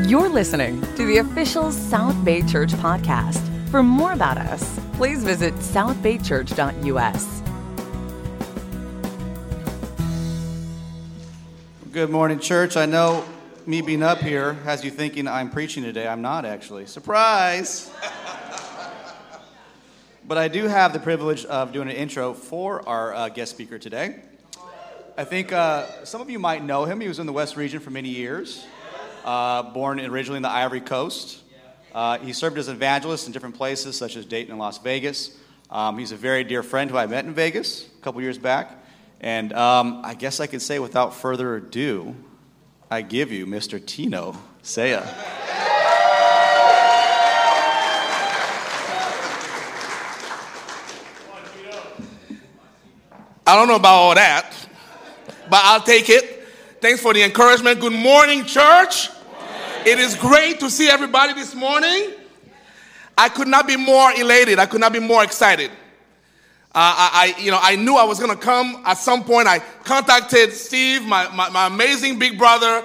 You're listening to the official South Bay Church podcast. For more about us, please visit southbaychurch.us. Good morning, church. I know me being up here has you thinking I'm preaching today. I'm not actually. Surprise! but I do have the privilege of doing an intro for our uh, guest speaker today. I think uh, some of you might know him. He was in the West region for many years, uh, born originally in the Ivory Coast. Uh, he served as an evangelist in different places, such as Dayton and Las Vegas. Um, he's a very dear friend who I met in Vegas a couple years back. And um, I guess I could say without further ado, I give you Mr. Tino Seya. I don't know about all that, but I'll take it. Thanks for the encouragement. Good morning, church. It is great to see everybody this morning. I could not be more elated. I could not be more excited. Uh, I, I, you know, I knew I was going to come at some point. I contacted Steve, my, my, my amazing big brother,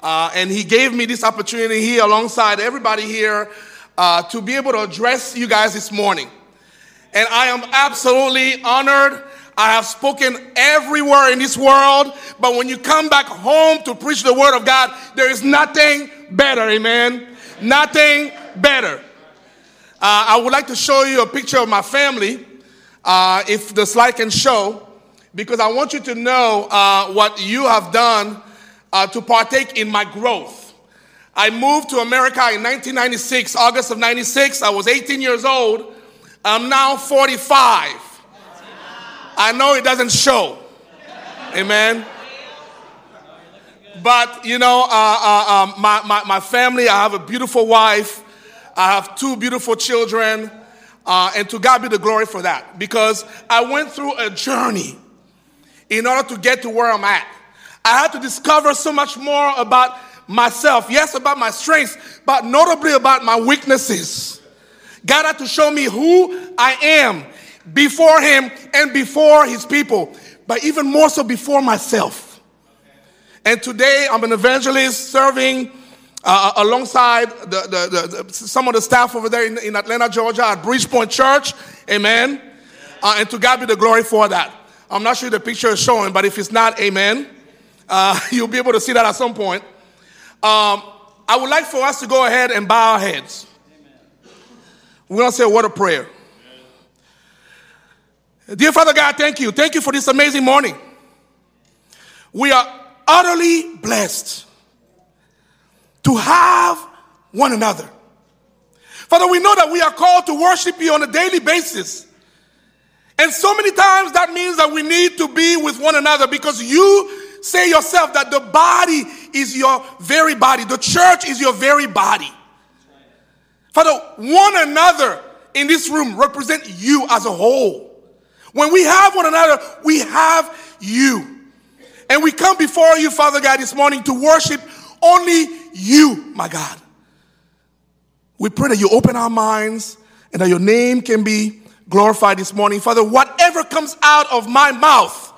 uh, and he gave me this opportunity here alongside everybody here uh, to be able to address you guys this morning. And I am absolutely honored. I have spoken everywhere in this world, but when you come back home to preach the word of God, there is nothing better, amen? Nothing better. Uh, I would like to show you a picture of my family, uh, if the slide can show, because I want you to know uh, what you have done uh, to partake in my growth. I moved to America in 1996, August of 96. I was 18 years old. I'm now 45. I know it doesn't show. Amen. But, you know, uh, uh, um, my, my, my family, I have a beautiful wife. I have two beautiful children. Uh, and to God be the glory for that. Because I went through a journey in order to get to where I'm at. I had to discover so much more about myself. Yes, about my strengths, but notably about my weaknesses. God had to show me who I am before Him and before His people, but even more so before myself. And today I'm an evangelist serving uh, alongside the, the, the, some of the staff over there in, in Atlanta, Georgia at Bridgepoint Church. Amen. Uh, and to God be the glory for that. I'm not sure the picture is showing, but if it's not, amen. Uh, you'll be able to see that at some point. Um, I would like for us to go ahead and bow our heads. Amen. We're going to say a word of prayer. Dear Father God, thank you. Thank you for this amazing morning. We are utterly blessed to have one another. Father, we know that we are called to worship you on a daily basis. And so many times that means that we need to be with one another because you say yourself that the body is your very body, the church is your very body. Father, one another in this room represent you as a whole. When we have one another, we have you. And we come before you, Father God, this morning to worship only you, my God. We pray that you open our minds and that your name can be glorified this morning. Father, whatever comes out of my mouth,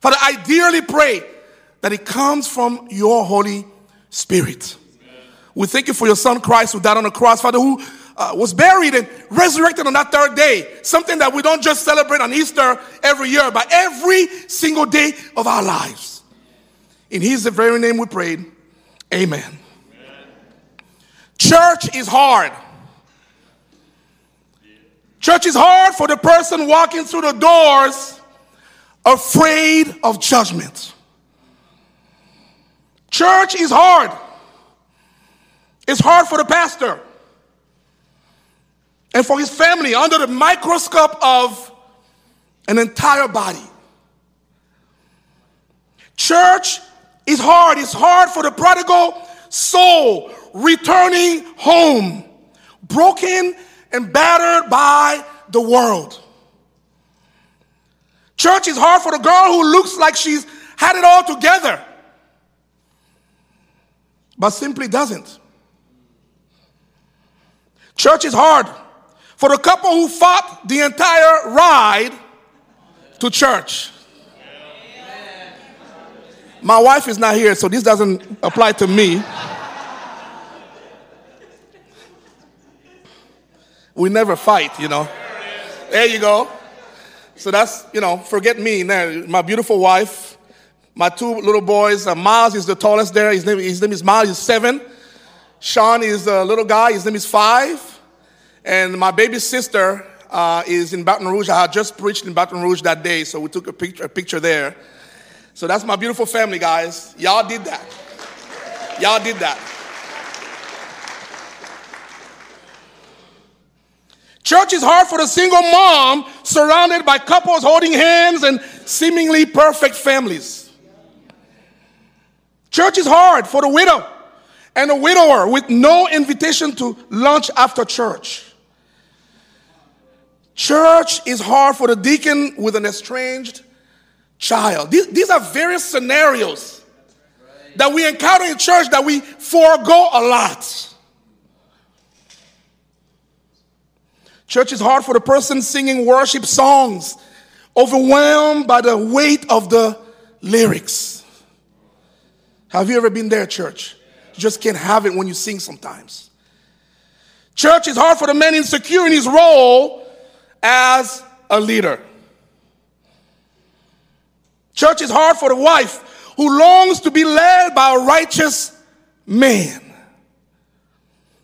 Father, I dearly pray that it comes from your Holy Spirit. Amen. We thank you for your Son Christ who died on the cross, Father, who uh, was buried and resurrected on that third day. Something that we don't just celebrate on Easter every year, but every single day of our lives. In His very name we prayed. Amen. Amen. Church is hard. Church is hard for the person walking through the doors afraid of judgment. Church is hard. It's hard for the pastor and for his family under the microscope of an entire body. Church is hard. It's hard for the prodigal soul returning home, broken and battered by the world. Church is hard for the girl who looks like she's had it all together, but simply doesn't. Church is hard for the couple who fought the entire ride to church. My wife is not here, so this doesn't apply to me. We never fight, you know. There you go. So that's, you know, forget me. Now, my beautiful wife, my two little boys. Uh, Miles is the tallest there. His name, his name is Miles, he's seven. Sean is a little guy, his name is five. And my baby sister uh, is in Baton Rouge. I had just preached in Baton Rouge that day, so we took a picture, a picture there. So that's my beautiful family, guys. Y'all did that. Y'all did that. Church is hard for the single mom surrounded by couples holding hands and seemingly perfect families. Church is hard for the widow and the widower with no invitation to lunch after church. Church is hard for the deacon with an estranged child. These, these are various scenarios that we encounter in church that we forego a lot. Church is hard for the person singing worship songs, overwhelmed by the weight of the lyrics. Have you ever been there, church? You just can't have it when you sing sometimes. Church is hard for the man insecure in his role as a leader. Church is hard for the wife who longs to be led by a righteous man.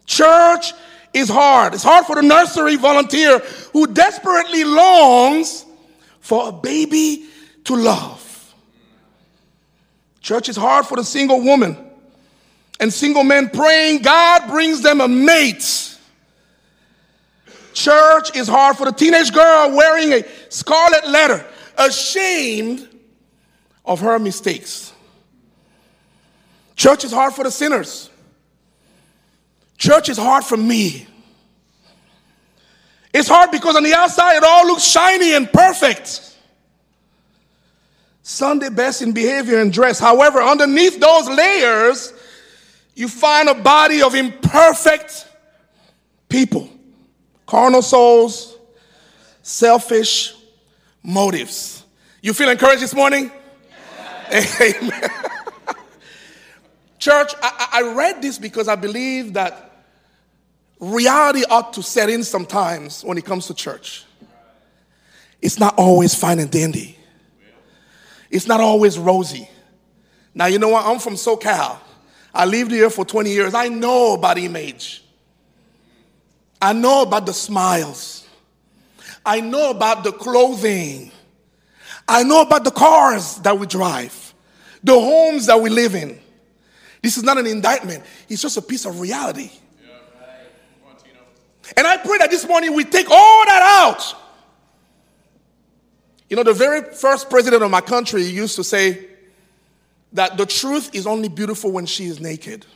Church is hard. It's hard for the nursery volunteer who desperately longs for a baby to love. Church is hard for the single woman and single men praying God brings them a mate. Church is hard for the teenage girl wearing a scarlet letter, ashamed of her mistakes. Church is hard for the sinners Church is hard for me. It's hard because on the outside it all looks shiny and perfect. Sunday best in behavior and dress. However, underneath those layers, you find a body of imperfect people, carnal souls, selfish motives. You feel encouraged this morning? Amen. Church, I, I, read this because I believe that reality ought to set in sometimes when it comes to church. It's not always fine and dandy. It's not always rosy. Now, you know what? I'm from SoCal. I lived here for 20 years. I know about image. I know about the smiles. I know about the clothing. I know about the cars that we drive, the homes that we live in. This is not an indictment, it's just a piece of reality. And I pray that this morning we take all that out. You know, the very first president of my country used to say that the truth is only beautiful when she is naked.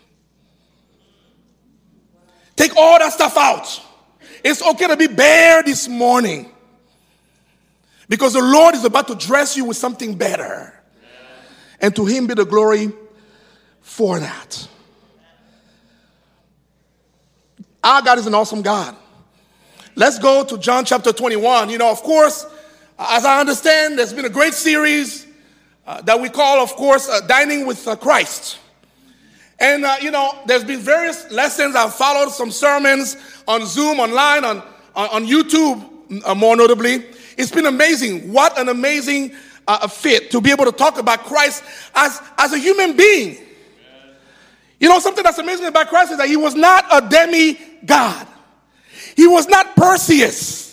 Take all that stuff out. It's okay to be bare this morning because the Lord is about to dress you with something better. And to Him be the glory for that. Our God is an awesome God. Let's go to John chapter 21. You know, of course, as I understand, there's been a great series uh, that we call, of course, uh, Dining with uh, Christ. And, uh, you know, there's been various lessons. I've followed some sermons on Zoom, online, on, on, on YouTube, uh, more notably. It's been amazing. What an amazing uh, fit to be able to talk about Christ as, as a human being. You know, something that's amazing about Christ is that he was not a demi-god. He was not Perseus.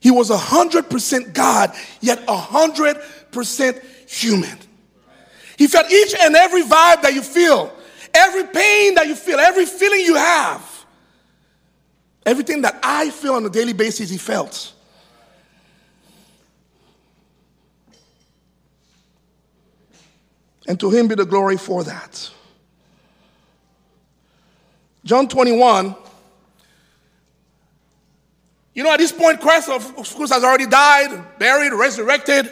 He was 100% God, yet 100% human. He felt each and every vibe that you feel, every pain that you feel, every feeling you have. Everything that I feel on a daily basis, he felt. And to him be the glory for that. John 21. You know, at this point, Christ, of course, has already died, buried, resurrected.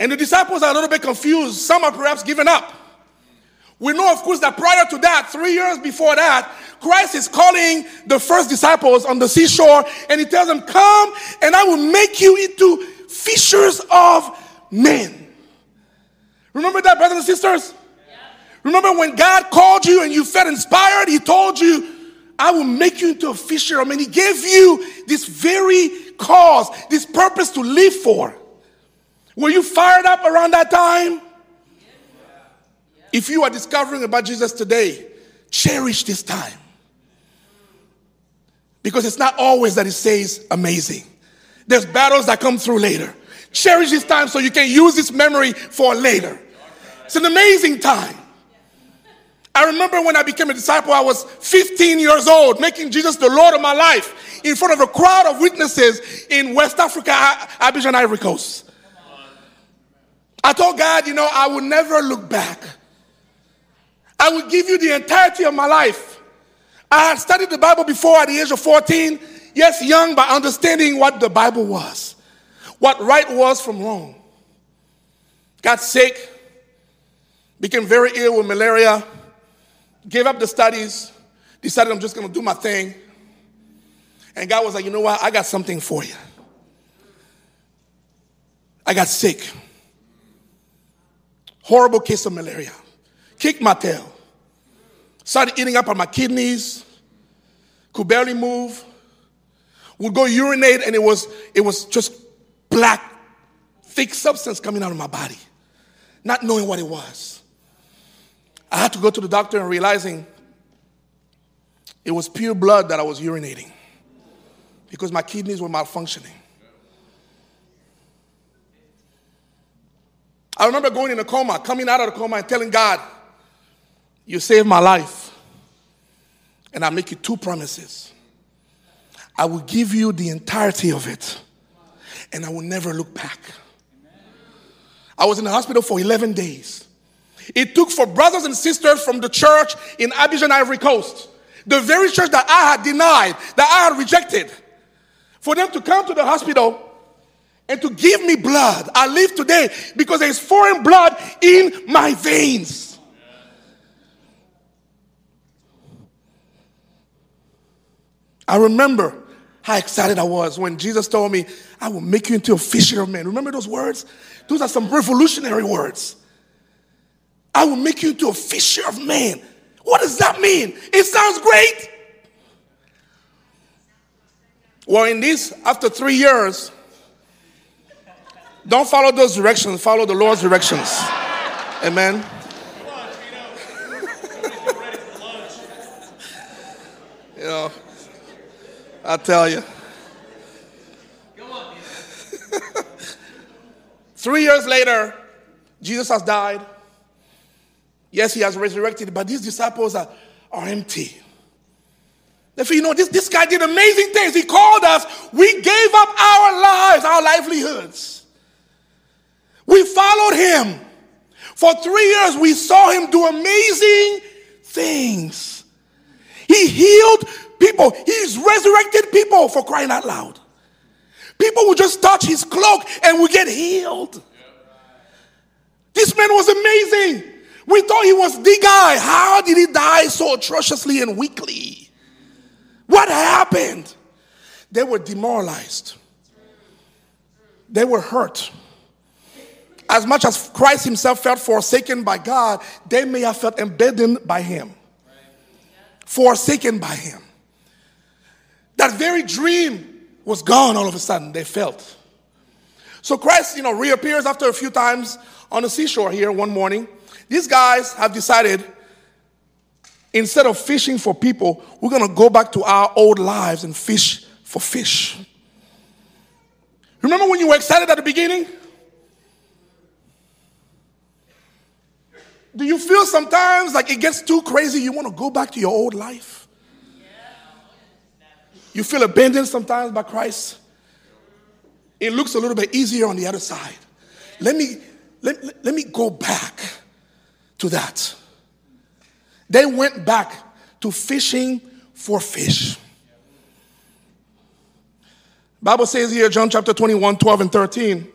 And the disciples are a little bit confused. Some are perhaps given up. We know, of course, that prior to that, three years before that, Christ is calling the first disciples on the seashore and he tells them, Come and I will make you into fishers of men. Remember that, brothers and sisters? Yeah. Remember when God called you and you felt inspired? He told you, I will make you into a fisher of men. He gave you this very cause, this purpose to live for. Were you fired up around that time? If you are discovering about Jesus today, cherish this time. Because it's not always that it says amazing. There's battles that come through later. Cherish this time so you can use this memory for later. It's an amazing time. I remember when I became a disciple, I was 15 years old, making Jesus the Lord of my life in front of a crowd of witnesses in West Africa, Abidjan, Ivory Coast. I told God, you know, I will never look back. I will give you the entirety of my life. I had studied the Bible before at the age of 14. Yes, young, but understanding what the Bible was, what right was from wrong. Got sick, became very ill with malaria, gave up the studies, decided I'm just going to do my thing. And God was like, you know what? I got something for you. I got sick. Horrible case of malaria. Kicked my tail. Started eating up on my kidneys. Could barely move. Would go urinate and it was, it was just black, thick substance coming out of my body. Not knowing what it was. I had to go to the doctor and realizing it was pure blood that I was urinating because my kidneys were malfunctioning. I remember going in a coma, coming out of the coma and telling God, You saved my life. And I make you two promises. I will give you the entirety of it, and I will never look back. I was in the hospital for 11 days. It took for brothers and sisters from the church in Abidjan, Ivory Coast, the very church that I had denied, that I had rejected, for them to come to the hospital and to give me blood. I live today because there is foreign blood in my veins. I remember how excited I was when Jesus told me, I will make you into a fisher of men. Remember those words? Those are some revolutionary words. I will make you into a fisher of men. What does that mean? It sounds great. Well, in this, after three years, don't follow those directions, follow the Lord's directions. Amen. you know, I tell you. Three years later, Jesus has died. Yes, he has resurrected, but these disciples are, are empty. Therefore, you know, this, this guy did amazing things. He called us. We gave up our lives, our livelihoods. We followed him. For three years, we saw him do amazing things. He healed people, he's resurrected people for crying out loud. People would just touch his cloak and would get healed. This man was amazing. We thought he was the guy. How did he die so atrociously and weakly? What happened? They were demoralized, they were hurt. As much as Christ himself felt forsaken by God, they may have felt embedded by him, forsaken by him. That very dream was gone all of a sudden, they felt. So Christ, you know, reappears after a few times on the seashore here one morning these guys have decided instead of fishing for people, we're going to go back to our old lives and fish for fish. Remember when you were excited at the beginning? Do you feel sometimes like it gets too crazy, you want to go back to your old life? You feel abandoned sometimes by Christ? It looks a little bit easier on the other side. Let me, let, let, me go back to that. They went back to fishing for fish. Bible says here, John chapter 21, 12 and 13.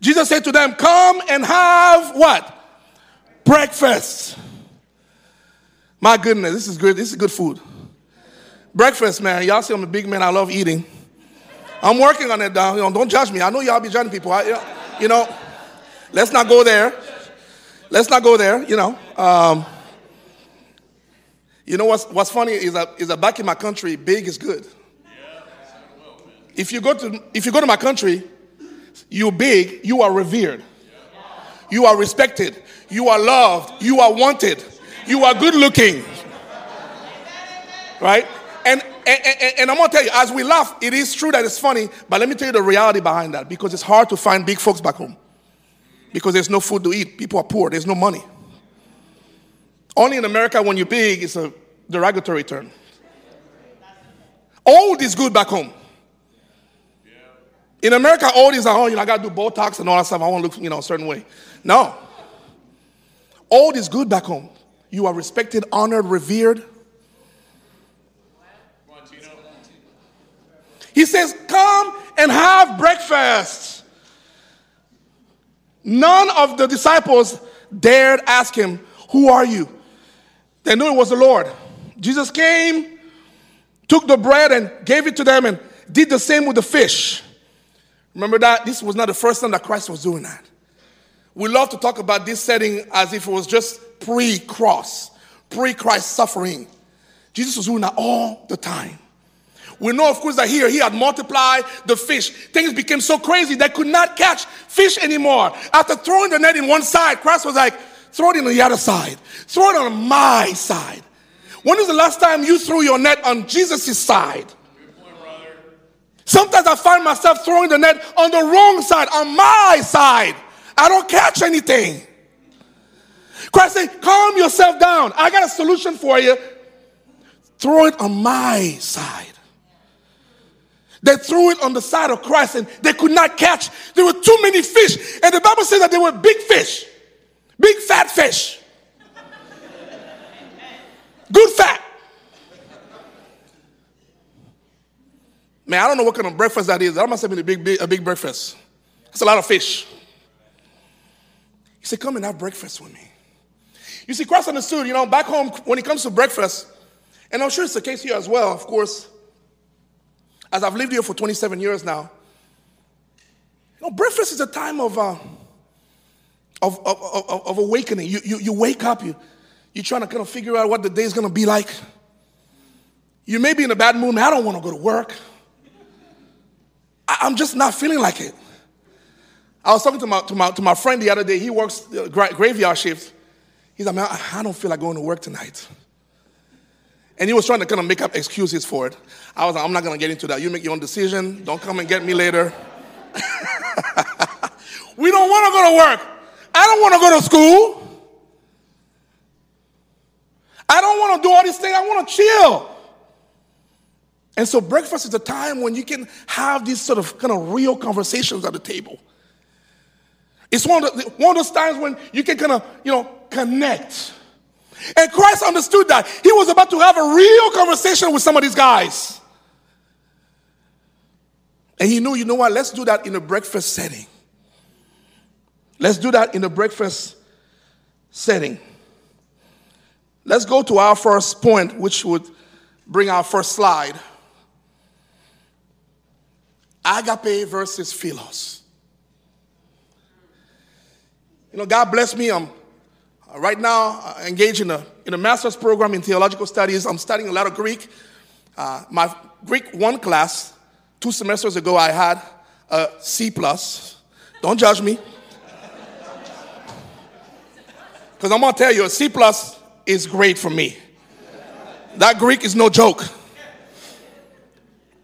Jesus said to them, Come and have what? Breakfast. My goodness, this is good. This is good food. Breakfast, man. Y'all see I'm a big man. I love eating. I'm working on it, though. You know, don't judge me. I know y'all be judging people. I, you know, let's not go there let's not go there, you know. Um, You know what's, what's funny is that, is that back in my country, big is good. If you go to if you go to my country, you big, you are revered. You are respected. You are loved. You are wanted. You are good looking. Right? And, and, and, and I'm gonna tell you, as we laugh, it is true that it's funny, but let me tell you the reality behind that because it's hard to find big folks back home. Because there's no food to eat. People are poor, there's no money. Only in America, when you're big, it's a derogatory term. Old is good back home. In America, old is like, oh, you know, I gotta do Botox and all that stuff. I wanna look, you know, a certain way. No. Old is good back home. You are respected, honored, revered. He says, Come and have breakfast. None of the disciples dared ask him, Who are you? They knew it was the Lord. Jesus came, took the bread and gave it to them, and did the same with the fish. Remember that? This was not the first time that Christ was doing that. We love to talk about this setting as if it was just pre cross, pre Christ suffering. Jesus was doing that all the time. We know, of course, that here he had multiplied the fish. Things became so crazy they could not catch fish anymore. After throwing the net in one side, Christ was like, throw it in the other side, throw it on my side. When was the last time you threw your net on Jesus' side? Sometimes I find myself throwing the net on the wrong side, on my side. I don't catch anything. Christ said, calm yourself down. I got a solution for you. Throw it on my side. They threw it on the side of Christ and they could not catch. There were too many fish. And the Bible says that they were big fish, big fat fish. Good fat. Man, I don't know what kind of breakfast that is. That must have been a big, big, a big breakfast. That's a lot of fish. He said, Come and have breakfast with me. You see, Christ understood, you know, back home, when it comes to breakfast, and I'm sure it's the case here as well, of course, as I've lived here for 27 years now, you know, breakfast is a time of, uh, of, of, of, of, awakening. You, you, you wake up, you, you're trying to kind of figure out what the day is going to be like. You may be in a bad mood, I don't want to go to work. I'm just not feeling like it. I was talking to my, to my, to my friend the other day. He works uh, graveyard shift. He's like, man, I don't feel like going to work tonight. And he was trying to kind of make up excuses for it. I was like, I'm not going to get into that. You make your own decision. Don't come and get me later. we don't want to go to work. I don't want to go to school. I don't want to do all these things. I want to chill. And so breakfast is a time when you can have these sort of kind of real conversations at the table. It's one of, the, one of those times when you can kind of, you know, connect. And Christ understood that. He was about to have a real conversation with some of these guys. And he knew, you know what, let's do that in a breakfast setting. Let's do that in a breakfast setting. Let's go to our first point, which would bring our first slide. Agape versus philos. You know, God bless me. I'm uh, right now uh, engaged in a, in a master's program in theological studies. I'm studying a lot of Greek. Uh, my Greek one class, two semesters ago, I had a C plus. Don't judge me. Because I'm going to tell you, a C plus is great for me. That Greek is no joke.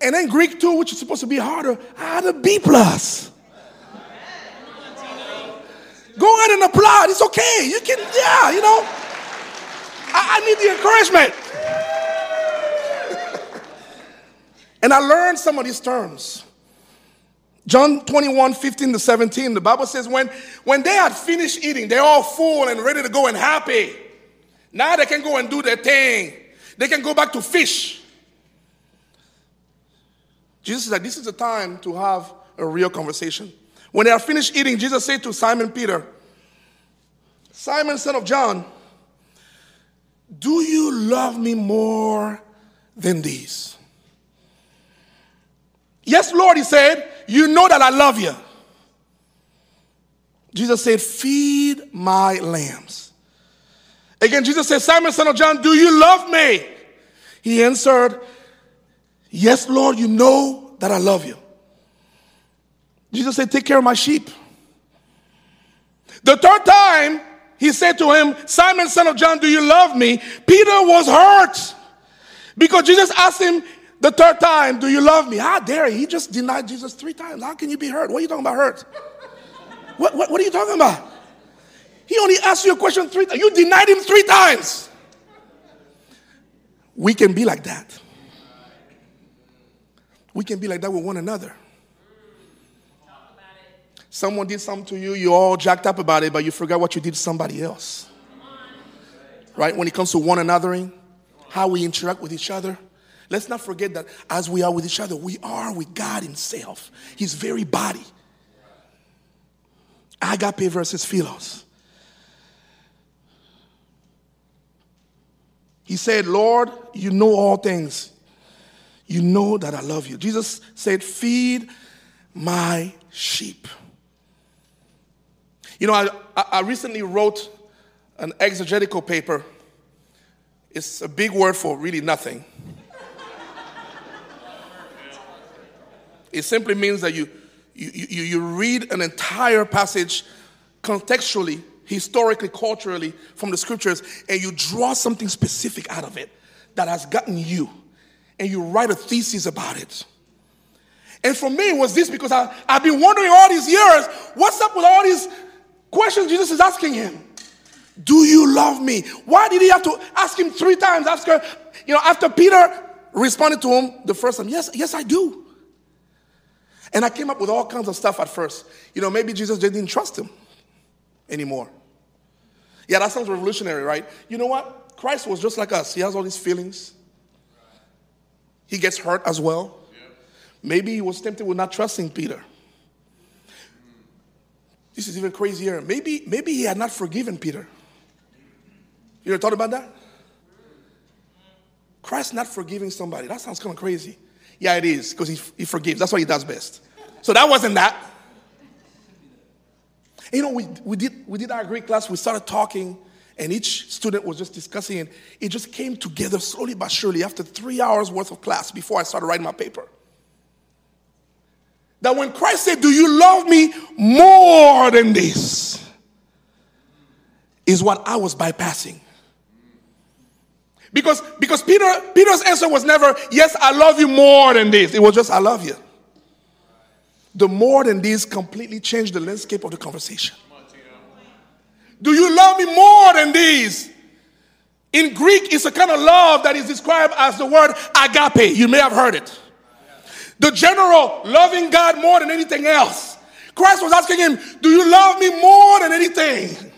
And then Greek 2, which is supposed to be harder, I had a B plus. Go ahead and applaud. It's okay. You can, yeah, you know. I, I need the encouragement. and I learned some of these terms. John 21, 15 to 17, the Bible says, when, when they had finished eating, they're all full and ready to go and happy. Now they can go and do their thing. They can go back to fish. Jesus said, This is the time to have a real conversation. When they are finished eating, Jesus said to Simon Peter, Simon, son of John, do you love me more than these? Yes, Lord, he said, you know that I love you. Jesus said, Feed my lambs. Again, Jesus said, Simon, son of John, do you love me? He answered, Yes, Lord, you know that I love you. Jesus said, Take care of my sheep. The third time, he said to him, Simon, son of John, do you love me? Peter was hurt because Jesus asked him the third time, Do you love me? How dare he? He just denied Jesus three times. How can you be hurt? What are you talking about, hurt? What, what, what are you talking about? He only asked you a question three times. You denied him three times. We can be like that. We can be like that with one another. Someone did something to you, you're all jacked up about it, but you forgot what you did to somebody else. Right? When it comes to one anothering, how we interact with each other, let's not forget that as we are with each other, we are with God Himself, His very body. Agape versus philos. He said, Lord, you know all things. You know that I love you. Jesus said, Feed my sheep. You know, I, I recently wrote an exegetical paper. It's a big word for really nothing. It simply means that you, you, you, you read an entire passage contextually historically, culturally, from the scriptures, and you draw something specific out of it that has gotten you, and you write a thesis about it. And for me, it was this because I, I've been wondering all these years what's up with all these questions Jesus is asking him? Do you love me? Why did he have to ask him three times? After, you know, after Peter responded to him the first time, yes, yes, I do. And I came up with all kinds of stuff at first. You know, maybe Jesus didn't trust him anymore. Yeah, that sounds revolutionary, right? You know what? Christ was just like us. He has all these feelings. He gets hurt as well. Maybe he was tempted with not trusting Peter. This is even crazier. Maybe, maybe he had not forgiven Peter. You ever thought about that? Christ not forgiving somebody. That sounds kind of crazy. Yeah, it is, because he, he forgives. That's what he does best. So that wasn't that. You know, we, we, did, we did our Greek class, we started talking, and each student was just discussing, it. it just came together slowly but surely after three hours worth of class before I started writing my paper. That when Christ said, Do you love me more than this? is what I was bypassing. Because, because Peter, Peter's answer was never, Yes, I love you more than this. It was just, I love you the more than this completely changed the landscape of the conversation. Do you love me more than these? In Greek, it's a kind of love that is described as the word agape. You may have heard it. The general loving God more than anything else. Christ was asking him, Do you love me more than anything?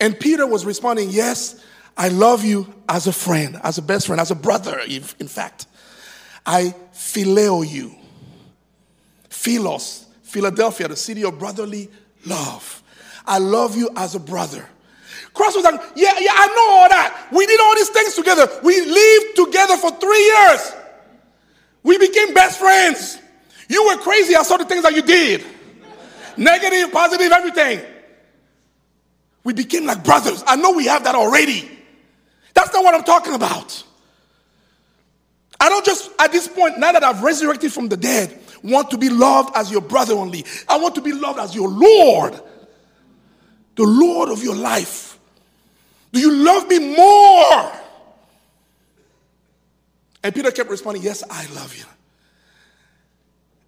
And Peter was responding, Yes, I love you as a friend, as a best friend, as a brother, in fact. I phileo you. Philos, Philadelphia, the city of brotherly love. I love you as a brother. Cross was like, yeah, yeah, I know all that. We did all these things together. We lived together for three years. We became best friends. You were crazy. I saw the things that you did. Negative, positive, everything. We became like brothers. I know we have that already. That's not what I'm talking about. I don't just, at this point, now that I've resurrected from the dead, want to be loved as your brother only. I want to be loved as your Lord, the Lord of your life. Do you love me more? And Peter kept responding, Yes, I love you.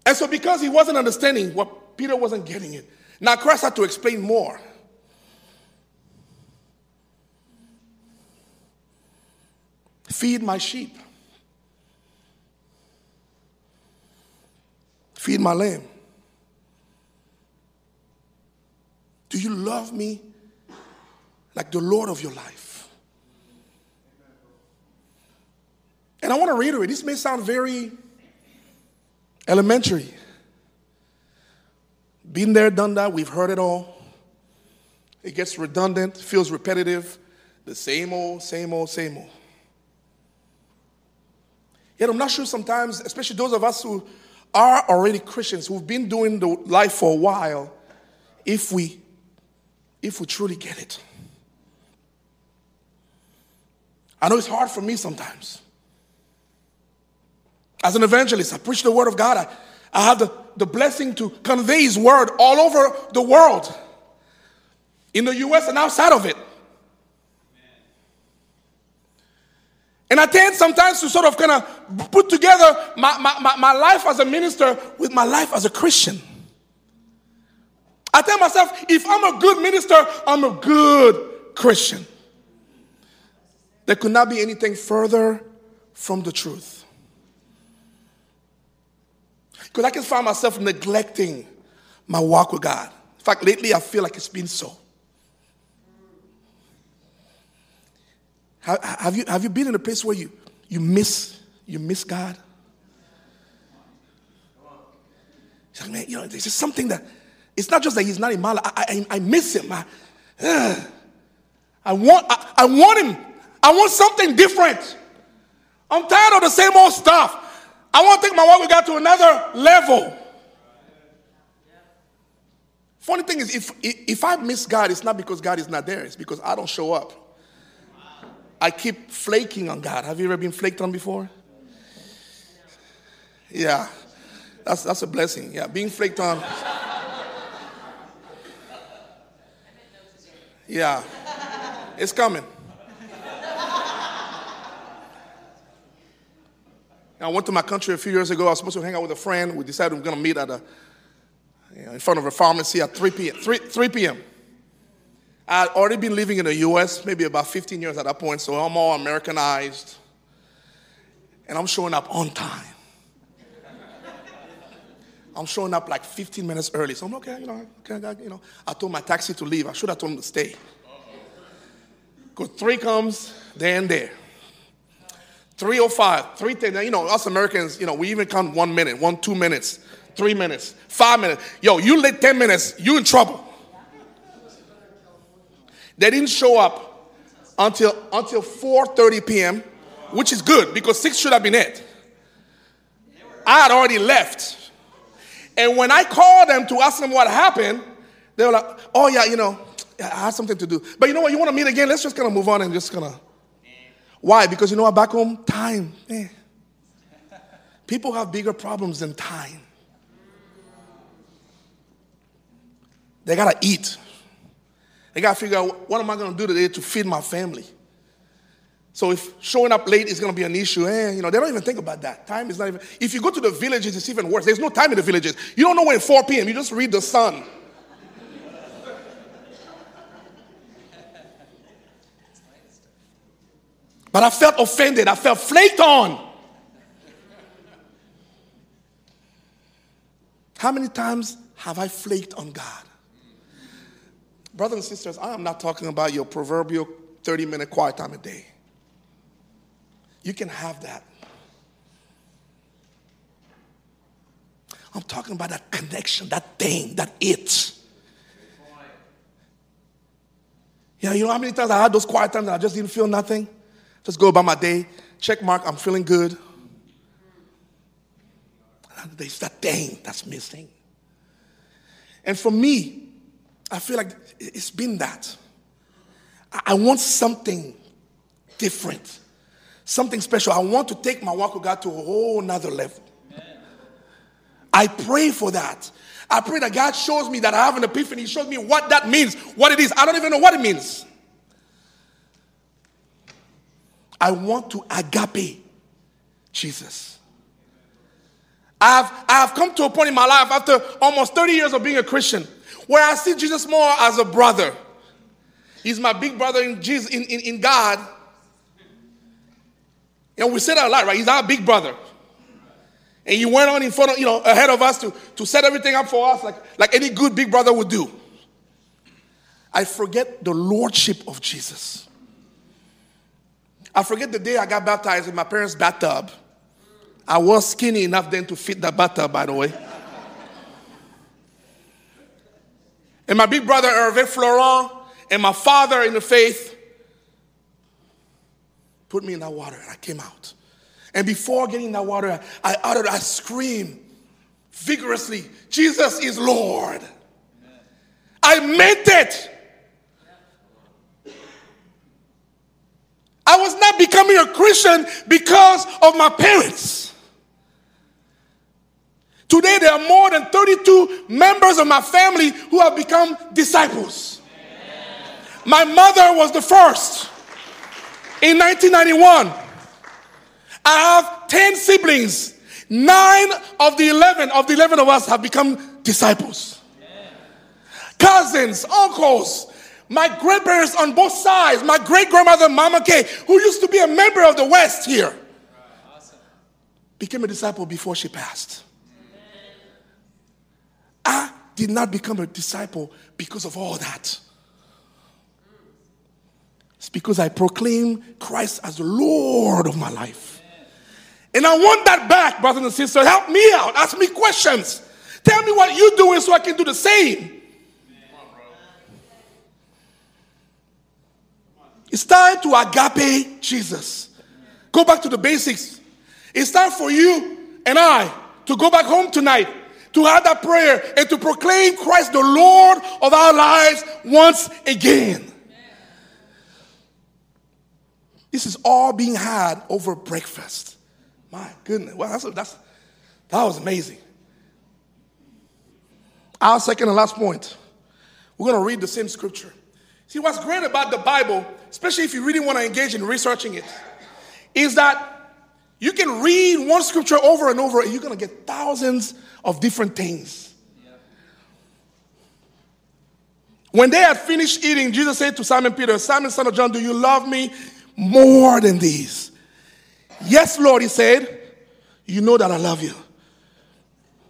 And so, because he wasn't understanding what Peter wasn't getting it, now Christ had to explain more. Feed my sheep. Feed my lamb. Do you love me like the Lord of your life? And I want to reiterate this may sound very elementary. Been there, done that, we've heard it all. It gets redundant, feels repetitive, the same old, same old, same old. Yet I'm not sure sometimes, especially those of us who are already Christians who've been doing the life for a while, if we if we truly get it. I know it's hard for me sometimes. As an evangelist, I preach the word of God. I, I have the, the blessing to convey his word all over the world, in the US and outside of it. And I tend sometimes to sort of kind of put together my, my, my, my, life as a minister with my life as a Christian. I tell myself, if I'm a good minister, I'm a good Christian. There could not be anything further from the truth. Because I can find myself neglecting my walk with God. In fact, lately I feel like it's been so. Have you, have you been in a place where you, you miss you miss God? He's like, man, you know, there's just something that it's not just that he's not in my life. I, I, I miss him. I, uh, I want I, I want him. I want something different. I'm tired of the same old stuff. I want to take my walk with God to another level. Funny thing is, if, if I miss God, it's not because God is not there, it's because I don't show up. I keep flaking on God. Have you ever been flaked on before? Yeah, that's, that's a blessing. Yeah, being flaked on. Yeah, it's coming. I went to my country a few years ago. I was supposed to hang out with a friend. We decided we are going to meet at a, you know, in front of a pharmacy at 3 p.m. 3, 3 p.m. I had already been living in the US, maybe about 15 years at that point, so I'm all Americanized. And I'm showing up on time. I'm showing up like 15 minutes early. So I'm okay, you know, okay, you know. I told my taxi to leave. I should have told him to stay. Because three comes, then there. 305, 310. You know, us Americans, you know, we even count one minute, one, two minutes, three minutes, five minutes. Yo, you late 10 minutes, you in trouble. They didn't show up until until 4:30 p.m., which is good because six should have been it. I had already left. And when I called them to ask them what happened, they were like, oh yeah, you know, I had something to do. But you know what, you want to meet again? Let's just kind of move on and just kind of. Why? Because you know what, back home, time. Eh. People have bigger problems than time. They gotta eat. I got to figure out what am I going to do today to feed my family. So if showing up late is going to be an issue, eh, you know, they don't even think about that. Time is not even. If you go to the villages, it's even worse. There's no time in the villages. You don't know when 4 p.m. You just read the sun. But I felt offended. I felt flaked on. How many times have I flaked on God? Brothers and sisters, I am not talking about your proverbial 30 minute quiet time a day. You can have that. I'm talking about that connection, that thing, that it. Yeah, you know how many times I had those quiet times and I just didn't feel nothing? Just go about my day, check mark, I'm feeling good. And there's that thing that's missing. And for me, I feel like it's been that. I want something different, something special. I want to take my walk with God to a whole nother level. I pray for that. I pray that God shows me that I have an epiphany. He shows me what that means, what it is. I don't even know what it means. I want to agape Jesus. I have, I have come to a point in my life after almost 30 years of being a Christian where I see Jesus more as a brother. He's my big brother in Jesus in, in, in God. And we say that a lot, right? He's our big brother. And he went on in front of, you know, ahead of us to, to set everything up for us like, like any good big brother would do. I forget the lordship of Jesus. I forget the day I got baptized in my parents' bathtub. I was skinny enough then to fit the bathtub, by the way. and my big brother Hervé Florent and my father in the faith put me in that water and I came out. And before getting in that water, I uttered, I screamed vigorously, Jesus is Lord. I meant it. I was not becoming a Christian because of my parents. Today, there are more than 32 members of my family who have become disciples. My mother was the first in 1991. I have 10 siblings. Nine of the 11 of the 11 of us have become disciples. Cousins, uncles, my grandparents on both sides, my great grandmother, Mama Kay, who used to be a member of the West here, became a disciple before she passed. I did not become a disciple because of all that. It's because I proclaim Christ as the Lord of my life. And I want that back, brothers and sisters. Help me out. Ask me questions. Tell me what you're doing so I can do the same. It's time to agape Jesus. Go back to the basics. It's time for you and I to go back home tonight to have that prayer and to proclaim Christ the Lord of our lives once again. This is all being had over breakfast. My goodness. Well, that's, that's, that was amazing. Our second and last point. We're going to read the same scripture. See, what's great about the Bible, especially if you really want to engage in researching it, is that you can read one scripture over and over and you're going to get thousands of different things. When they had finished eating, Jesus said to Simon Peter, Simon, son of John, do you love me more than these? Yes, Lord, he said, You know that I love you.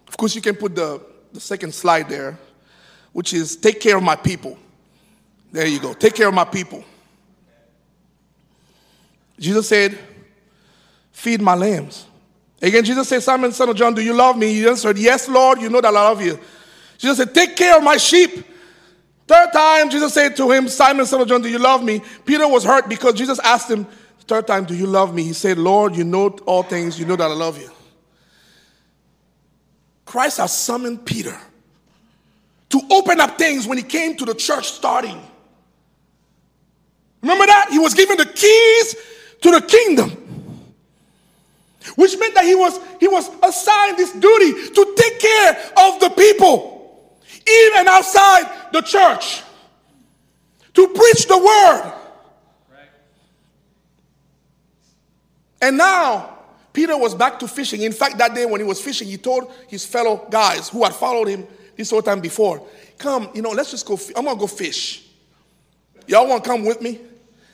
Of course, you can put the, the second slide there, which is take care of my people. There you go. Take care of my people. Jesus said, Feed my lambs. Again, Jesus said, Simon, son of John, do you love me? He answered, Yes, Lord, you know that I love you. Jesus said, Take care of my sheep. Third time, Jesus said to him, Simon, son of John, do you love me? Peter was hurt because Jesus asked him, Third time, do you love me? He said, Lord, you know all things, you know that I love you. Christ has summoned Peter to open up things when he came to the church starting. Remember that? He was given the keys to the kingdom. Which meant that he was, he was assigned this duty to take care of the people, even outside the church, to preach the word. And now, Peter was back to fishing. In fact, that day when he was fishing, he told his fellow guys who had followed him this whole time before, Come, you know, let's just go. I'm going to go fish. Y'all want to come with me?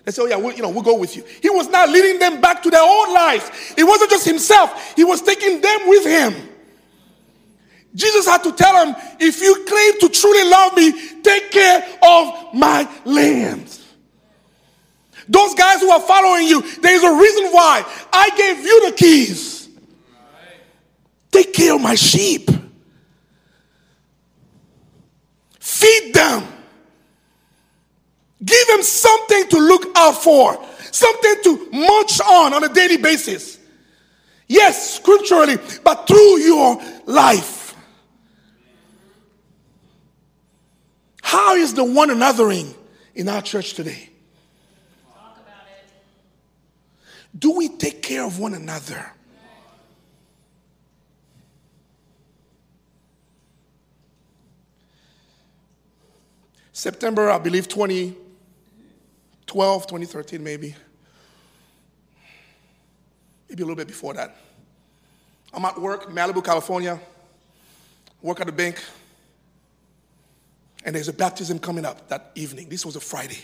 They say, oh yeah, we'll, you know, we'll go with you. He was not leading them back to their old life. It wasn't just himself. He was taking them with him. Jesus had to tell him, if you claim to truly love me, take care of my lambs. Those guys who are following you, there's a reason why I gave you the keys. Take care of my sheep. Feed them. Give them something to look out for, something to munch on on a daily basis. Yes, scripturally, but through your life. How is the one anothering in our church today? Do we take care of one another? September, I believe, 20, 12, 2013, maybe. Maybe a little bit before that. I'm at work, Malibu, California. Work at the bank. And there's a baptism coming up that evening. This was a Friday.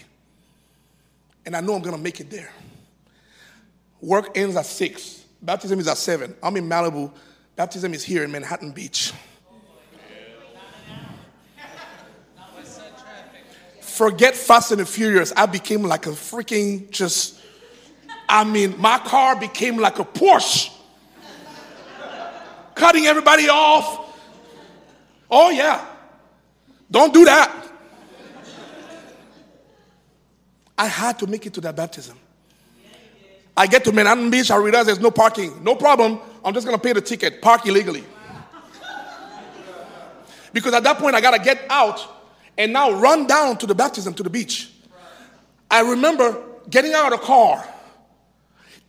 And I know I'm going to make it there. Work ends at 6. Baptism is at 7. I'm in Malibu. Baptism is here in Manhattan Beach. Forget Fast and Furious, I became like a freaking just, I mean, my car became like a Porsche. Cutting everybody off. Oh, yeah. Don't do that. I had to make it to that baptism. I get to Manhattan Beach, I realize there's no parking. No problem. I'm just to pay the ticket, park illegally. Because at that point, I got to get out and now run down to the baptism to the beach. I remember getting out of the car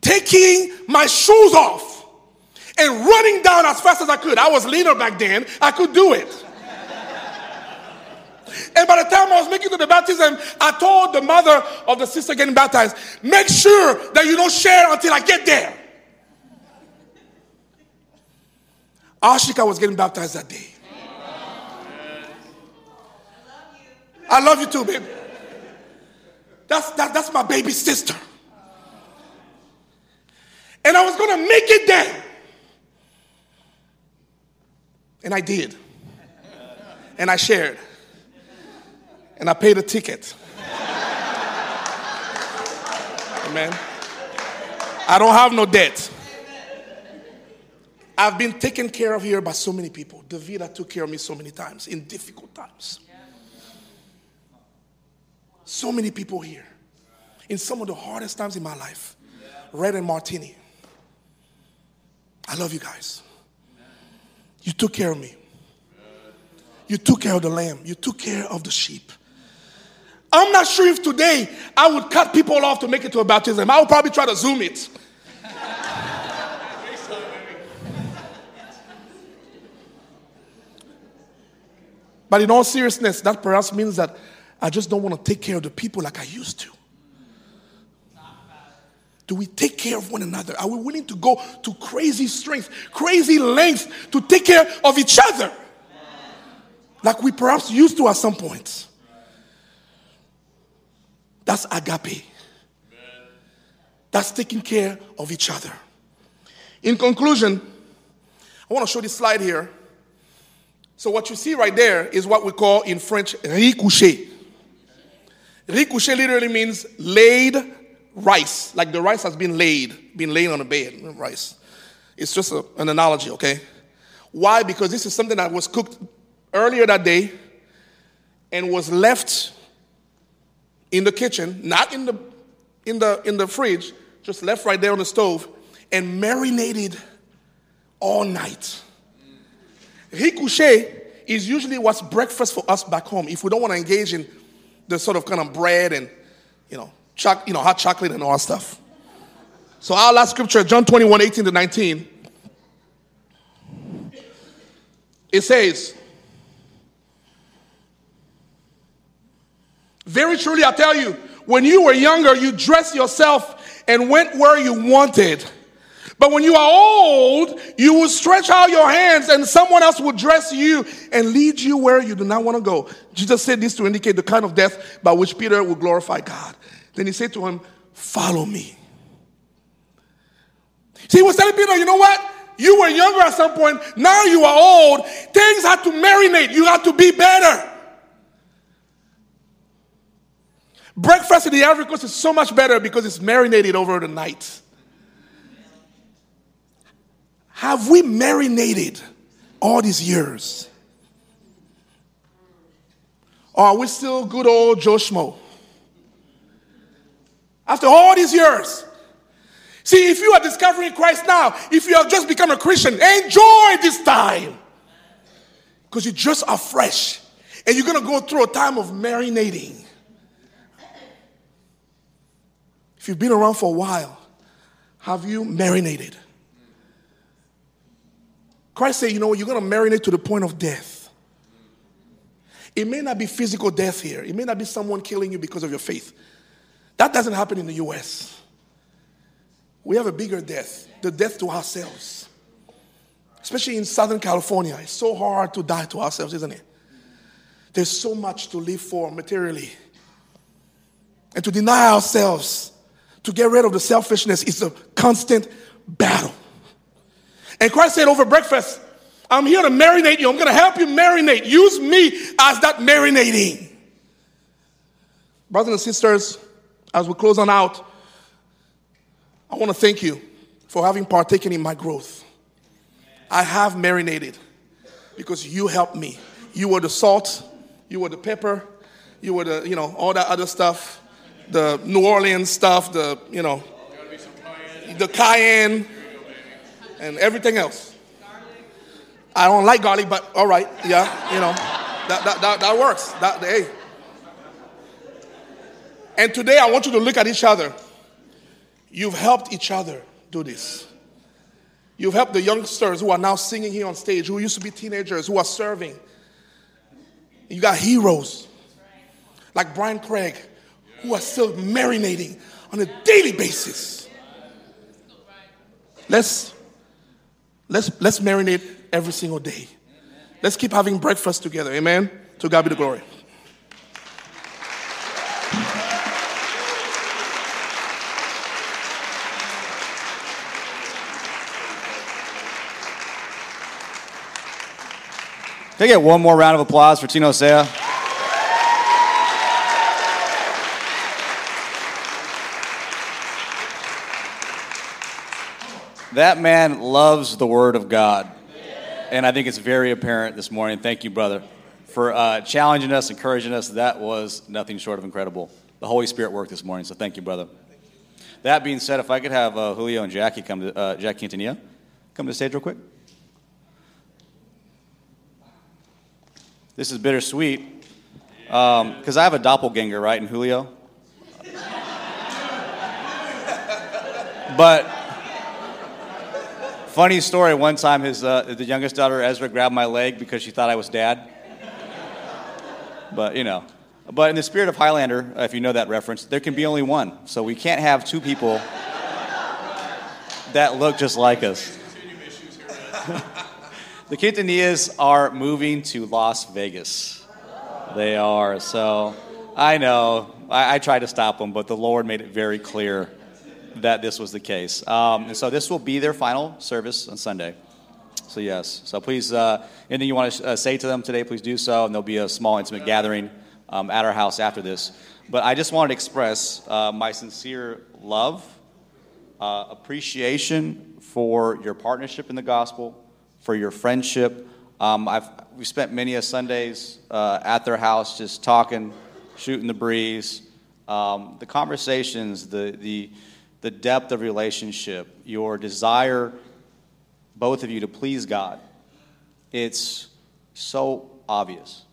taking my shoes off and running down as fast as I could. I was leaner back then, I could do it. And by the time I was making to the baptism, I told the mother of the sister getting baptized, make sure that you don't share until I get there. Ashika was getting baptized that day. I love you too, baby. That's, that, that's my baby sister. And I was going to make it there. And I did. And I shared. And I paid a ticket. Amen. I don't have no debt. I've been taken care of here by so many people. Davida took care of me so many times in difficult times. So many people here in some of the hardest times in my life. Red and Martini. I love you guys. You took care of me. You took care of the lamb. You took care of the sheep. I'm not sure if today I would cut people off to make it to a baptism. I would probably try to zoom it. but in all seriousness, that perhaps means that I just don't want to take care of the people like I used to. Do we take care of one another? Are we willing to go to crazy strength, crazy lengths to take care of each other? Like we perhaps used to at some points. That's agape. That's taking care of each other. In conclusion, I want to show this slide here. So, what you see right there is what we call in French riz couché literally means laid rice, like the rice has been laid, been laid on a bed, rice. It's just a, an analogy, okay? Why? Because this is something that was cooked earlier that day and was left in the kitchen, not in the in the in the fridge, just left right there on the stove and marinated all night. Riz couché is usually what's breakfast for us back home if we don't want to engage in the sort of kind of bread and you know choc- you know, hot chocolate and all that stuff. So our last scripture, John 21, 18 to 19, it says, Very truly I tell you, when you were younger, you dressed yourself and went where you wanted. But when you are old, you will stretch out your hands and someone else will dress you and lead you where you do not want to go. Jesus said this to indicate the kind of death by which Peter will glorify God. Then he said to him, Follow me. See, he was telling Peter, you know what? You were younger at some point, now you are old. Things have to marinate, you have to be better. Breakfast in the Ivory is so much better because it's marinated over the night. Have we marinated all these years? Or are we still good old Joe? After all these years. See, if you are discovering Christ now, if you have just become a Christian, enjoy this time. Because you just are fresh. And you're going to go through a time of marinating. If you've been around for a while, have you marinated? Christ said, you know, you're going to marinate to the point of death. It may not be physical death here, it may not be someone killing you because of your faith. That doesn't happen in the US. We have a bigger death, the death to ourselves. Especially in Southern California. It's so hard to die to ourselves, isn't it? There's so much to live for materially. And to deny ourselves, to get rid of the selfishness, is a constant battle. And Christ said over breakfast, I'm here to marinate you. I'm going to help you marinate. Use me as that marinating. Brothers and sisters, as we close on out, I want to thank you for having partaken in my growth. I have marinated because you helped me. You were the salt, you were the pepper, you were the, you know, all that other stuff, the New Orleans stuff, the, you know, the cayenne, and everything else. I don't like garlic, but all right, yeah, you know, that, that, that, that works. That, hey, and today I want you to look at each other. You've helped each other do this. You've helped the youngsters who are now singing here on stage, who used to be teenagers, who are serving. You got heroes like Brian Craig, who are still marinating on a daily basis. Let's, let's, let's marinate every single day. Let's keep having breakfast together. Amen. To God be the glory. Can I get one more round of applause for Tino Seya? That man loves the Word of God. And I think it's very apparent this morning. Thank you, brother, for uh, challenging us, encouraging us. That was nothing short of incredible. The Holy Spirit worked this morning, so thank you, brother. That being said, if I could have uh, Julio and Jackie come to, uh, Quintanilla, come to the stage real quick. This is bittersweet because um, I have a doppelganger, right, in Julio. but Funny story. One time, his uh, the youngest daughter Ezra grabbed my leg because she thought I was dad. But you know, but in the spirit of Highlander, if you know that reference, there can be only one. So we can't have two people that look just like us. the Quintanillas are moving to Las Vegas. They are. So I know. I, I tried to stop them, but the Lord made it very clear that this was the case. Um, and so this will be their final service on Sunday. So, yes. So, please, uh, anything you want to uh, say to them today, please do so. And there'll be a small, intimate gathering um, at our house after this. But I just wanted to express uh, my sincere love, uh, appreciation for your partnership in the gospel, for your friendship. Um, I've, we spent many a Sundays uh, at their house just talking, shooting the breeze. Um, the conversations, the, the, the depth of relationship, your desire, both of you, to please God. It's so obvious.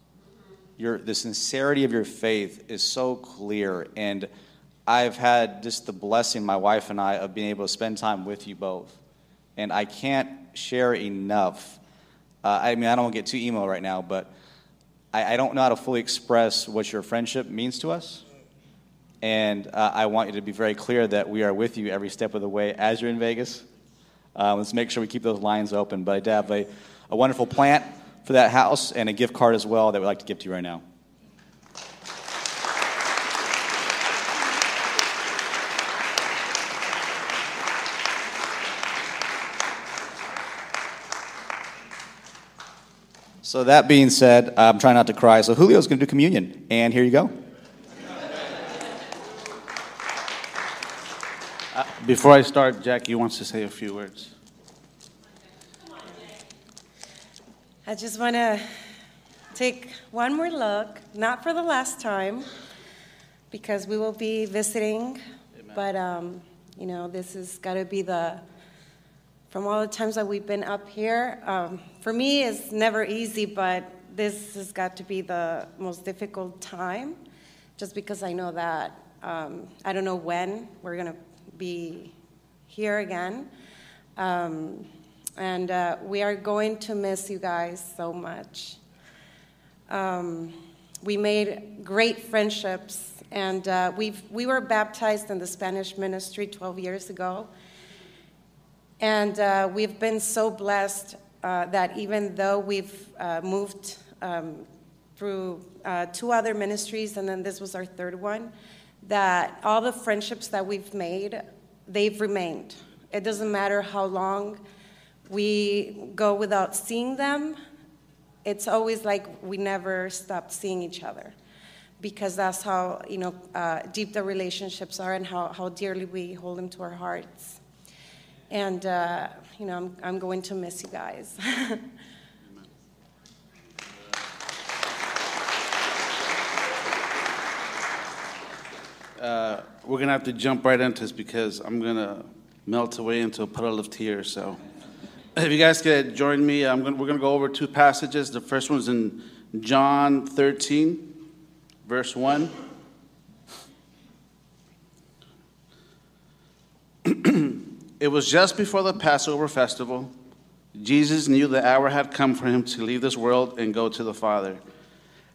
Your, the sincerity of your faith is so clear. And I've had just the blessing, my wife and I, of being able to spend time with you both. And I can't share enough. Uh, I mean, I don't want to get too emo right now, but I, I don't know how to fully express what your friendship means to us and uh, I want you to be very clear that we are with you every step of the way as you're in Vegas. Uh, let's make sure we keep those lines open. But I have a, a wonderful plant for that house and a gift card as well that we'd like to give to you right now. So, that being said, I'm trying not to cry. So, Julio's going to do communion. And here you go. Before I start, Jackie wants to say a few words. I just want to take one more look, not for the last time, because we will be visiting, Amen. but um, you know, this has got to be the from all the times that we've been up here. Um, for me, it's never easy, but this has got to be the most difficult time, just because I know that um, I don't know when we're gonna be here again. Um, and uh, we are going to miss you guys so much. Um, we made great friendships, and uh, we we were baptized in the Spanish ministry 12 years ago. And uh, we've been so blessed uh, that even though we've uh, moved um, through uh, two other ministries, and then this was our third one, that all the friendships that we've made, they've remained. It doesn't matter how long we go without seeing them, it's always like we never stopped seeing each other. Because that's how you know uh, deep the relationships are and how, how dearly we hold them to our hearts. And uh, you know I'm, I'm going to miss you guys uh, we're gonna have to jump right into this because I'm gonna melt away into a puddle of tears. So, if you guys could join me, gonna, we're gonna go over two passages. The first one's in John 13, verse 1. It was just before the Passover festival. Jesus knew the hour had come for him to leave this world and go to the Father.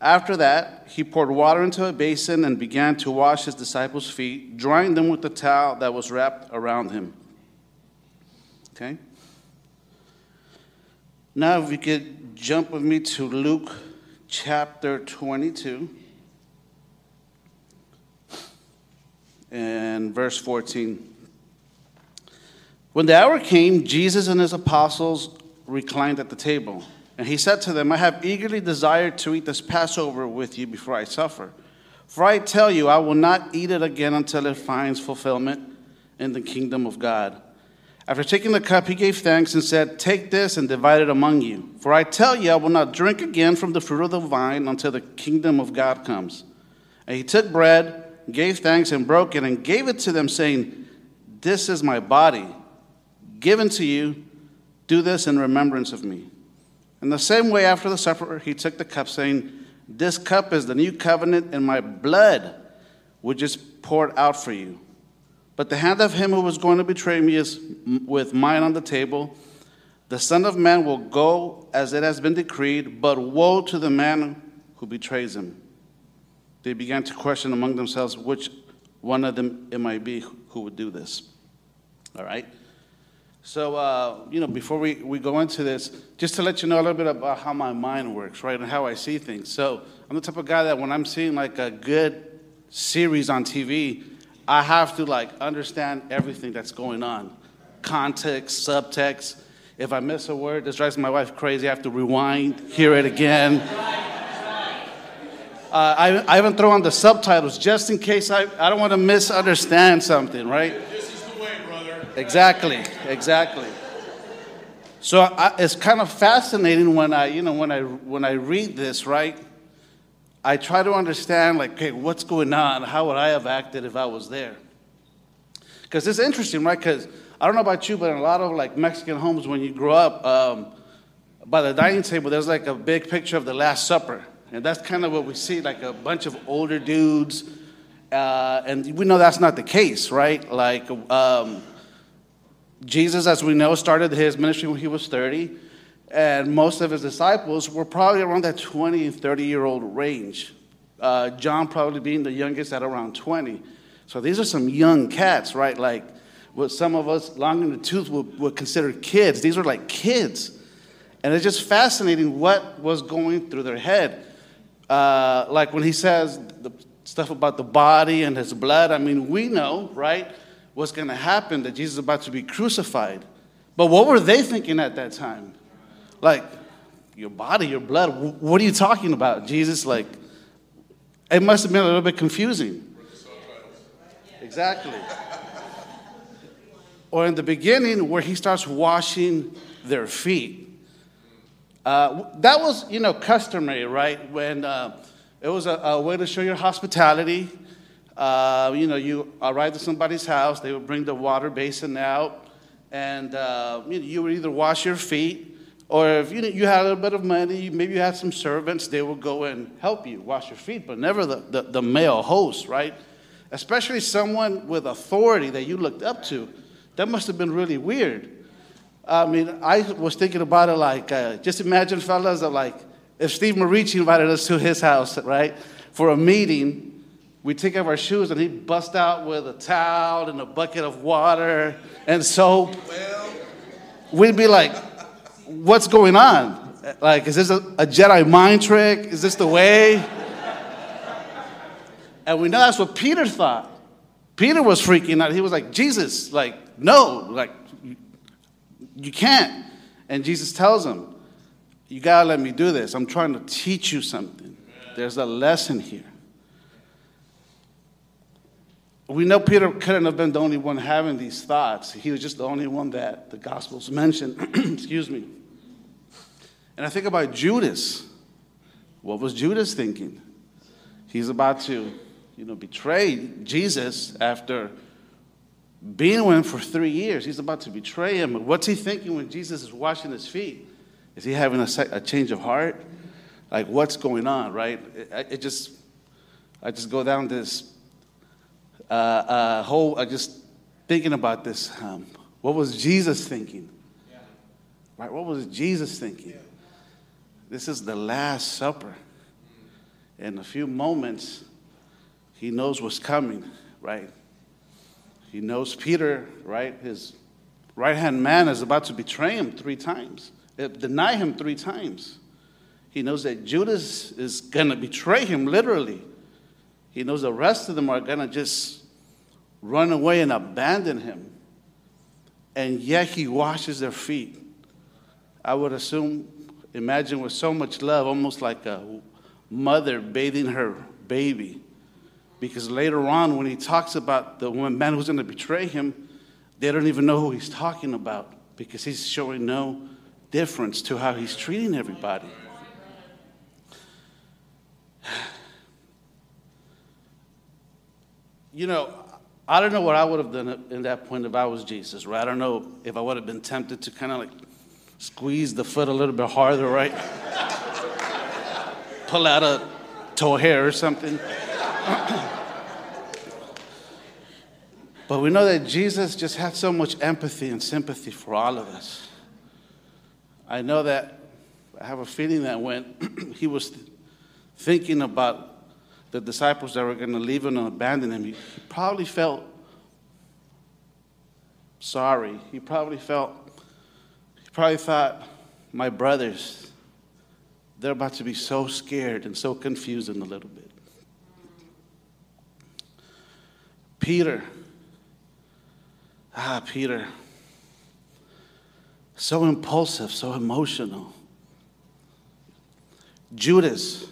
After that, he poured water into a basin and began to wash his disciples' feet, drying them with the towel that was wrapped around him. Okay? Now, if you could jump with me to Luke chapter 22 and verse 14. When the hour came, Jesus and his apostles reclined at the table. And he said to them, I have eagerly desired to eat this Passover with you before I suffer. For I tell you, I will not eat it again until it finds fulfillment in the kingdom of God. After taking the cup, he gave thanks and said, Take this and divide it among you. For I tell you, I will not drink again from the fruit of the vine until the kingdom of God comes. And he took bread, gave thanks, and broke it, and gave it to them, saying, This is my body, given to you. Do this in remembrance of me. In the same way, after the supper, he took the cup, saying, This cup is the new covenant in my blood, which is poured out for you. But the hand of him who was going to betray me is with mine on the table. The Son of Man will go as it has been decreed, but woe to the man who betrays him. They began to question among themselves which one of them it might be who would do this. All right? So, uh, you know, before we, we go into this, just to let you know a little bit about how my mind works, right, and how I see things. So, I'm the type of guy that when I'm seeing like a good series on TV, I have to like understand everything that's going on context, subtext. If I miss a word, this drives my wife crazy. I have to rewind, hear it again. Uh, I, I even throw on the subtitles just in case I, I don't want to misunderstand something, right? This is the way, brother. Exactly, exactly. So I, it's kind of fascinating when I, you know, when I when I read this, right? I try to understand, like, okay, what's going on? How would I have acted if I was there? Because it's interesting, right? Because I don't know about you, but in a lot of like Mexican homes, when you grow up, um, by the dining table, there's like a big picture of the Last Supper, and that's kind of what we see, like a bunch of older dudes, uh, and we know that's not the case, right? Like. Um, Jesus, as we know, started his ministry when he was 30, and most of his disciples were probably around that 20 and 30 year old range. Uh, John probably being the youngest at around 20. So these are some young cats, right? Like what some of us long in the tooth would, would consider kids. These are like kids. And it's just fascinating what was going through their head. Uh, like when he says the stuff about the body and his blood, I mean, we know, right? What's going to happen, that Jesus is about to be crucified. But what were they thinking at that time? Like, your body, your blood, what are you talking about? Jesus, like, it must have been a little bit confusing. Exactly. or in the beginning, where he starts washing their feet. Uh, that was, you know, customary, right? When uh, it was a, a way to show your hospitality. Uh, you know, you arrive at somebody's house, they would bring the water basin out, and uh, you, know, you would either wash your feet, or if you, you had a little bit of money, maybe you had some servants, they would go and help you wash your feet, but never the, the, the male host, right? Especially someone with authority that you looked up to. That must have been really weird. I mean, I was thinking about it like, uh, just imagine, fellas, that like if Steve Marici invited us to his house, right, for a meeting, we take off our shoes and he'd bust out with a towel and a bucket of water and soap. We'd be like, what's going on? Like, is this a, a Jedi mind trick? Is this the way? and we know that's what Peter thought. Peter was freaking out. He was like, Jesus, like, no, like, you can't. And Jesus tells him, You gotta let me do this. I'm trying to teach you something. There's a lesson here we know Peter couldn't have been the only one having these thoughts. He was just the only one that the Gospels mention. Excuse me. And I think about Judas. What was Judas thinking? He's about to, you know, betray Jesus after being with him for three years. He's about to betray him. What's he thinking when Jesus is washing his feet? Is he having a, a change of heart? Like, what's going on, right? It, it just, I just go down this uh, uh, whole, I just thinking about this. Um, what was Jesus thinking? Yeah. Right? What was Jesus thinking? Yeah. This is the Last Supper. In a few moments, he knows what's coming, right? He knows Peter, right? His right hand man is about to betray him three times, uh, deny him three times. He knows that Judas is going to betray him literally. He knows the rest of them are going to just run away and abandon him. And yet he washes their feet. I would assume, imagine with so much love, almost like a mother bathing her baby. Because later on, when he talks about the man who's going to betray him, they don't even know who he's talking about because he's showing no difference to how he's treating everybody. You know, I don't know what I would have done in that point if I was Jesus, right? I don't know if I would have been tempted to kind of like squeeze the foot a little bit harder, right? Pull out a toe hair or something. but we know that Jesus just had so much empathy and sympathy for all of us. I know that I have a feeling that when he was thinking about the disciples that were going to leave him and abandon him, he, probably felt sorry. He probably felt, he probably thought, my brothers, they're about to be so scared and so confused in a little bit. Peter, ah, Peter, so impulsive, so emotional. Judas,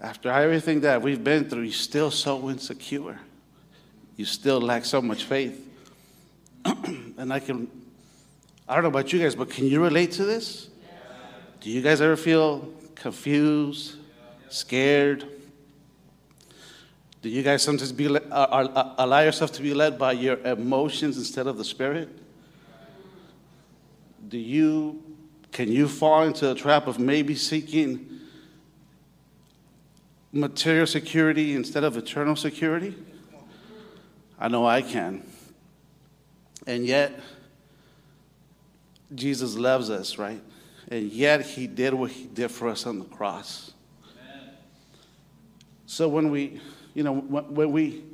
after everything that we've been through, you're still so insecure. You still lack so much faith. and I can, I don't know about you guys, but can you relate to this? Do you guys ever feel confused, scared? Do you guys sometimes be, uh, uh, allow yourself to be led by your emotions instead of the Spirit? Do you, can you fall into the trap of maybe seeking material security instead of eternal security? I know I can. And yet, Jesus loves us, right? And yet, He did what He did for us on the cross. Amen. So, when we, you know, when we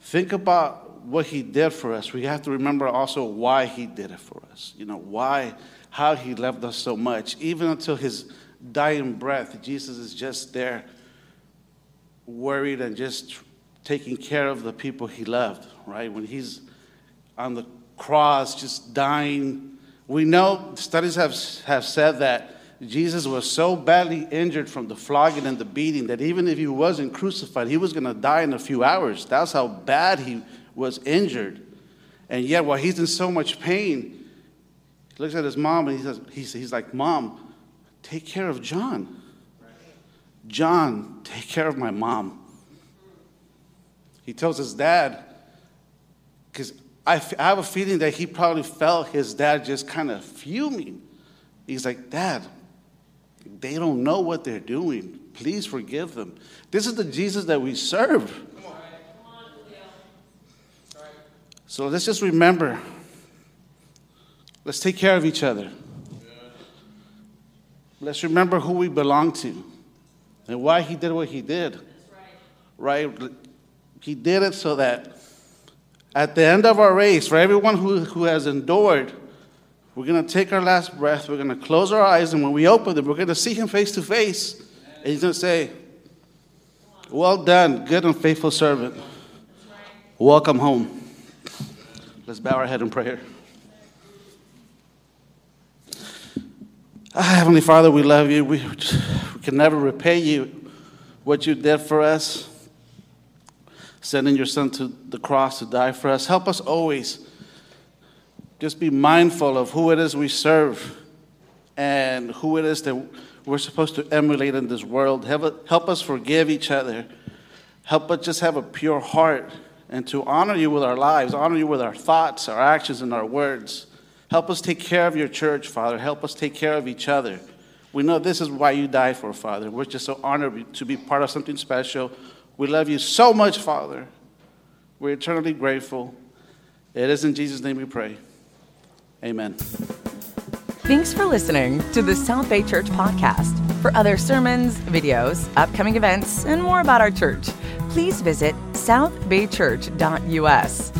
think about what He did for us, we have to remember also why He did it for us. You know, why, how He loved us so much. Even until His dying breath, Jesus is just there worried and just taking care of the people he loved, right? When he's on the cross, just dying. We know studies have, have said that Jesus was so badly injured from the flogging and the beating that even if he wasn't crucified, he was going to die in a few hours. That's how bad he was injured. And yet, while he's in so much pain, he looks at his mom and he says, he's, he's like, Mom, take care of John. John, take care of my mom. He tells his dad, because I, have a feeling that he probably felt his dad just kind of fuming. He's like, Dad, they don't know what they're doing. Please forgive them. This is the Jesus that we serve. So let's just remember let's take care of each other. Let's remember who we belong to and why he did what he did. Right. right? He did it so that at the end of our race, for everyone who, who has endured, we're going to take our last breath, we're going to close our eyes, and when we open them, we're going to see him face to face. And he's going to say, Well done, good and faithful servant. Welcome home. Let's bow our head in prayer. Ah, Heavenly Father, we love you. We, we can never repay you what you did for us, sending your Son to the cross to die for us. Help us always just be mindful of who it is we serve, and who it is that we're supposed to emulate in this world. Help, help us forgive each other. Help us just have a pure heart and to honor you with our lives, honor you with our thoughts, our actions, and our words. Help us take care of your church, Father. Help us take care of each other. We know this is why you died for, Father. We're just so honored to be part of something special. We love you so much, Father. We're eternally grateful. It is in Jesus' name we pray. Amen. Thanks for listening to the South Bay Church podcast. For other sermons, videos, upcoming events, and more about our church, please visit southbaychurch.us.